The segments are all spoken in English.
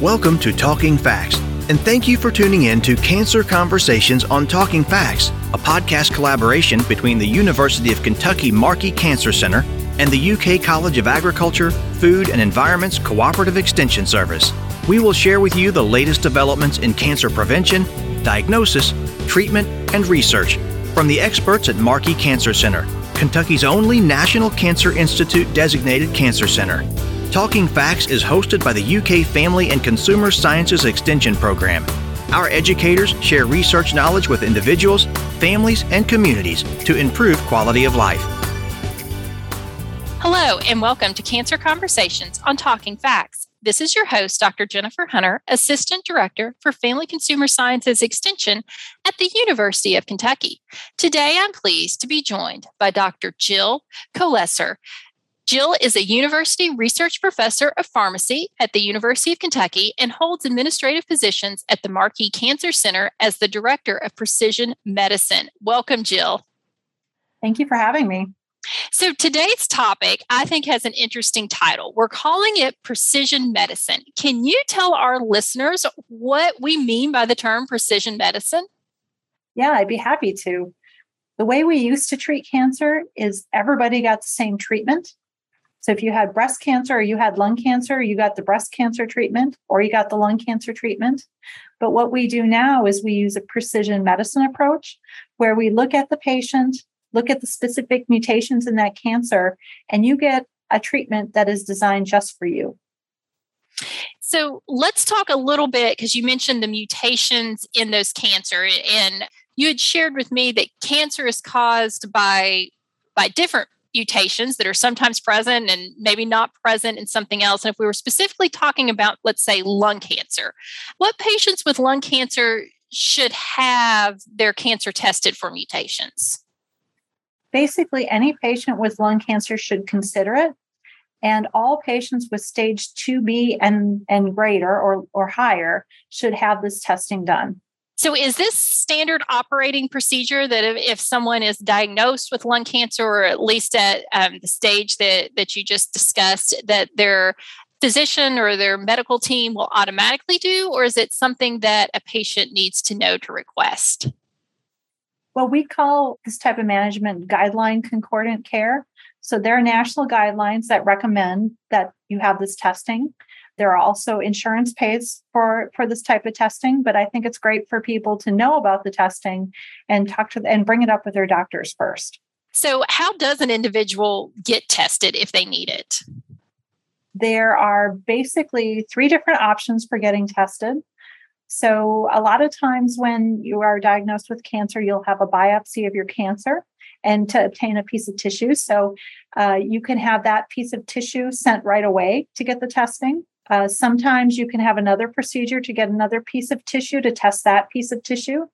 Welcome to Talking Facts, and thank you for tuning in to Cancer Conversations on Talking Facts, a podcast collaboration between the University of Kentucky Markey Cancer Center and the UK College of Agriculture, Food and Environment's Cooperative Extension Service. We will share with you the latest developments in cancer prevention, diagnosis, treatment, and research from the experts at Markey Cancer Center, Kentucky's only National Cancer Institute designated cancer center. Talking Facts is hosted by the UK Family and Consumer Sciences Extension Program. Our educators share research knowledge with individuals, families, and communities to improve quality of life. Hello, and welcome to Cancer Conversations on Talking Facts. This is your host, Dr. Jennifer Hunter, Assistant Director for Family Consumer Sciences Extension at the University of Kentucky. Today, I'm pleased to be joined by Dr. Jill Kolesar, Jill is a university research professor of pharmacy at the University of Kentucky and holds administrative positions at the Markey Cancer Center as the director of precision medicine. Welcome, Jill. Thank you for having me. So, today's topic I think has an interesting title. We're calling it precision medicine. Can you tell our listeners what we mean by the term precision medicine? Yeah, I'd be happy to. The way we used to treat cancer is everybody got the same treatment so if you had breast cancer or you had lung cancer, you got the breast cancer treatment or you got the lung cancer treatment. But what we do now is we use a precision medicine approach where we look at the patient, look at the specific mutations in that cancer, and you get a treatment that is designed just for you. So let's talk a little bit because you mentioned the mutations in those cancer and you had shared with me that cancer is caused by by different mutations that are sometimes present and maybe not present in something else. And if we were specifically talking about, let's say, lung cancer, what patients with lung cancer should have their cancer tested for mutations? Basically, any patient with lung cancer should consider it. And all patients with stage 2B and, and greater or, or higher should have this testing done. So, is this standard operating procedure that if, if, someone is diagnosed with lung cancer, or at least at um, the stage that that you just discussed, that their physician or their medical team will automatically do, or is it something that a patient needs to know to request? Well, we call this type of management guideline concordant care. So there are national guidelines that recommend that you have this testing. There are also insurance pays for for this type of testing, but I think it's great for people to know about the testing and talk to and bring it up with their doctors first. So, how does an individual get tested if they need it? There are basically three different options for getting tested. So, a lot of times when you are diagnosed with cancer, you'll have a biopsy of your cancer and to obtain a piece of tissue. So, uh, you can have that piece of tissue sent right away to get the testing. Uh, sometimes you can have another procedure to get another piece of tissue to test that piece of tissue.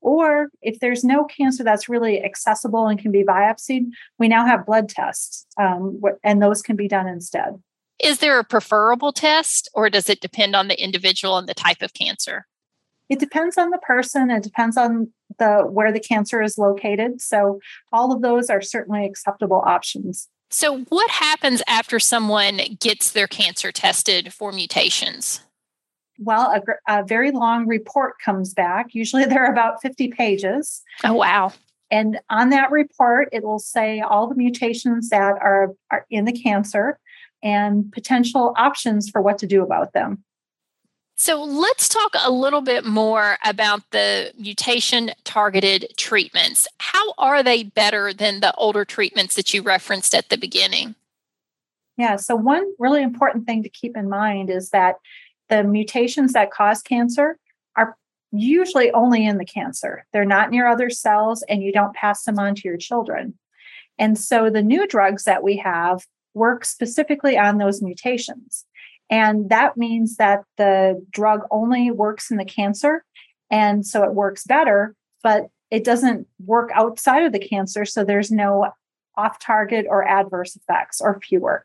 Or if there's no cancer that's really accessible and can be biopsied, we now have blood tests, um, and those can be done instead. Is there a preferable test, or does it depend on the individual and the type of cancer? It depends on the person. It depends on the where the cancer is located. So all of those are certainly acceptable options. So, what happens after someone gets their cancer tested for mutations? Well, a, a, very long report comes back. Usually, there are about 50 pages. Oh, wow. And on that report, it will say all the mutations that are, are in the cancer and potential options for what to do about them. So let's talk a little bit more about the mutation targeted treatments. How are they better than the older treatments that you referenced at the beginning? Yeah, so one really important thing to keep in mind is that the mutations that cause cancer are usually only in the cancer. They're not near other cells, and you don't pass them on to your children. And so the new drugs that we have work specifically on those mutations. And that means that the drug only works in the cancer. And so it works better, but it doesn't work outside of the cancer. So there's no off target or adverse effects or fewer.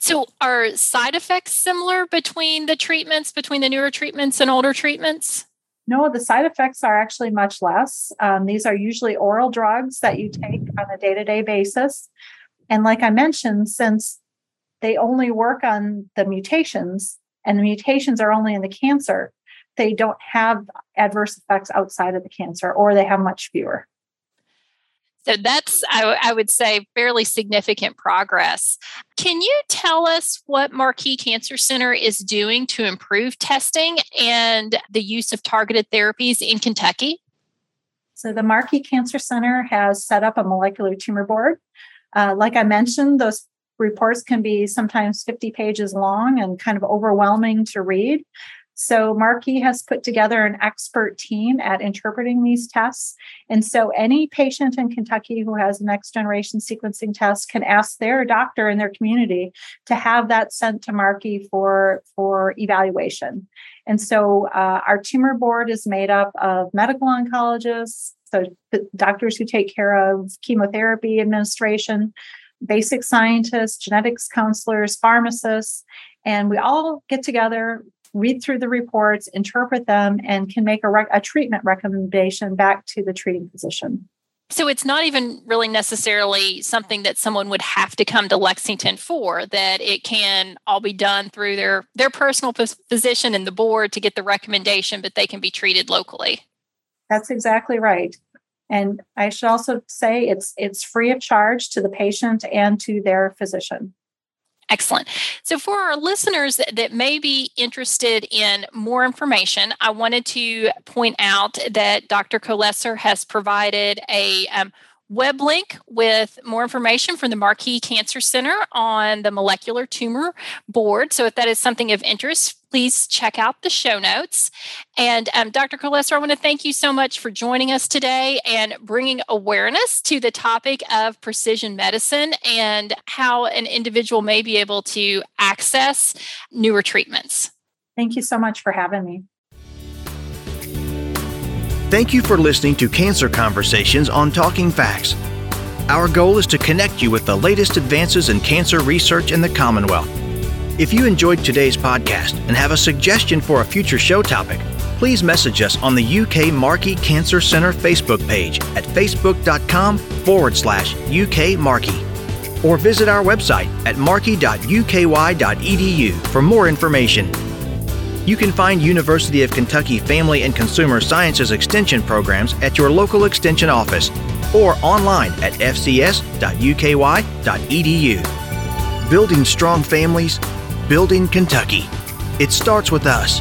So, are side effects similar between the treatments, between the newer treatments and older treatments? No, the side effects are actually much less. Um, these are usually oral drugs that you take on a day to day basis. And like I mentioned, since they only work on the mutations and the mutations are only in the cancer, they don't have adverse effects outside of the cancer, or they have much fewer. So that's, I, I, would say, fairly significant progress. Can you tell us what Markey Cancer Center is doing to improve testing and the use of targeted therapies in Kentucky? So, the Markey Cancer Center has set up a molecular tumor board. Uh, like I mentioned, those reports can be sometimes 50 pages long and kind of overwhelming to read. So Markey has put together an expert team at interpreting these tests. And so any patient in Kentucky who has a next generation sequencing test can ask their doctor in their community to have that sent to Markey for, for evaluation. And so uh, our tumor board is made up of medical oncologists, so doctors who take care of chemotherapy administration, basic scientists, genetics counselors, pharmacists, and we all get together, read through the reports, interpret them, and can make a, rec- a treatment recommendation back to the treating physician. So it's not even really necessarily something that someone would have to come to Lexington for that it can all be done through their their personal physician and the board to get the recommendation but they can be treated locally. That's exactly right. And I should also say it's it's free of charge to the patient and to their physician. Excellent. So, for our listeners that, that, may be interested in more information, I wanted to point out that Dr. Kolesar has provided a um, web link with more information from the Markey Cancer Center on the molecular tumor board. So, if that is something of interest, please check out the show notes. And um, Dr. Kolesar, I want to thank you so much for joining us today and bringing awareness to the topic of precision medicine and how an individual may be able to access newer treatments. Thank you so much for having me. Thank you for listening to Cancer Conversations on Talking Facts. Our goal is to connect you with the latest advances in cancer research in the Commonwealth. If you enjoyed today's podcast and have a suggestion for a future show topic, please message us on the UK Markey Cancer Center Facebook page at facebook.com forward slash UK Markey or visit our website at markey.uky.edu for more information. You can find University of Kentucky Family and Consumer Sciences Extension programs at your local Extension office or online at fcs.uky.edu. Building strong families, building Kentucky. It starts with us.